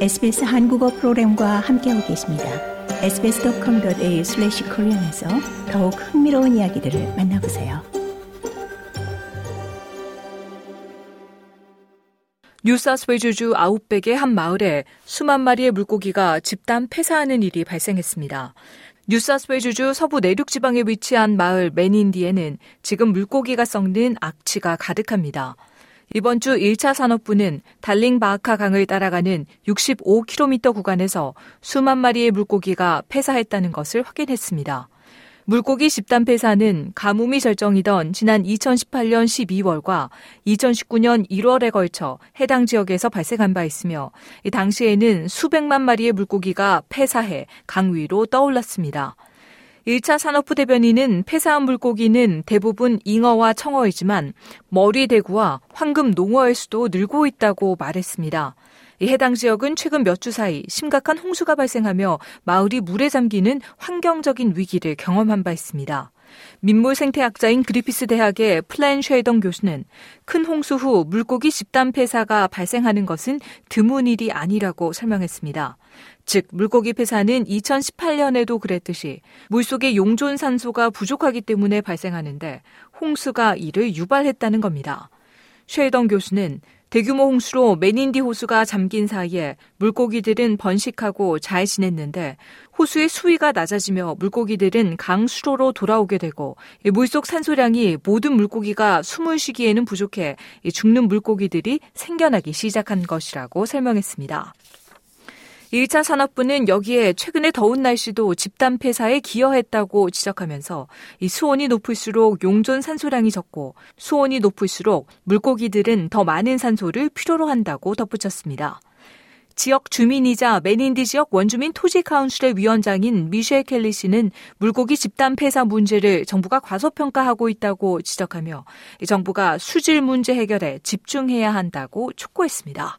SBS 한국어 프로그램과 함께하고 계십니다. sbs.com.au/korean에서 더욱 흥미로운 이야기들을 만나보세요. 뉴사스웨이주주 아웃백의 한 마을에 수만 마리의 물고기가 집단 폐사하는 일이 발생했습니다. 뉴사스웨이주주 서부 내륙 지방에 위치한 마을 맨인디에는 지금 물고기가 썩는 악취가 가득합니다. 이번 주 1차 산업부는 달링바하카 강을 따라가는 65km 구간에서 수만 마리의 물고기가 폐사했다는 것을 확인했습니다. 물고기 집단 폐사는 가뭄이 절정이던 지난 2018년 12월과 2019년 1월에 걸쳐 해당 지역에서 발생한 바 있으며 당시에는 수백만 마리의 물고기가 폐사해 강 위로 떠올랐습니다. 1차 산업부 대변인은 폐사한 물고기는 대부분 잉어와 청어이지만 머레이 대구와 황금 농어의 수도 늘고 있다고 말했습니다. 해당 지역은 최근 몇 주 사이 심각한 홍수가 발생하며 마을이 물에 잠기는 환경적인 위기를 경험한 바 있습니다. 민물 생태학자인 그리피스 대학의 프랜 쉘던 교수는 큰 홍수 후 물고기 집단 폐사가 발생하는 것은 드문 일이 아니라고 설명했습니다. 즉 물고기 폐사는 2018년에도 그랬듯이 물속의 용존 산소가 부족하기 때문에 발생하는데 홍수가 이를 유발했다는 겁니다. 쉐이덩 교수는 대규모 홍수로 메닌디 호수가 잠긴 사이에 물고기들은 번식하고 잘 지냈는데 호수의 수위가 낮아지며 물고기들은 강 수로로 돌아오게 되고 물속 산소량이 모든 물고기가 숨을 쉬기에는 부족해 죽는 물고기들이 생겨나기 시작한 것이라고 설명했습니다. 1차 산업부는 여기에 최근에 더운 날씨도 집단 폐사에 기여했다고 지적하면서 이 수온이 높을수록 용존 산소량이 적고 수온이 높을수록 물고기들은 더 많은 산소를 필요로 한다고 덧붙였습니다. 지역 주민이자 맨인디 지역 원주민 토지 카운슬의 위원장인 미셸 켈리 씨는 물고기 집단 폐사 문제를 정부가 과소평가하고 있다고 지적하며 정부가 수질 문제 해결에 집중해야 한다고 촉구했습니다.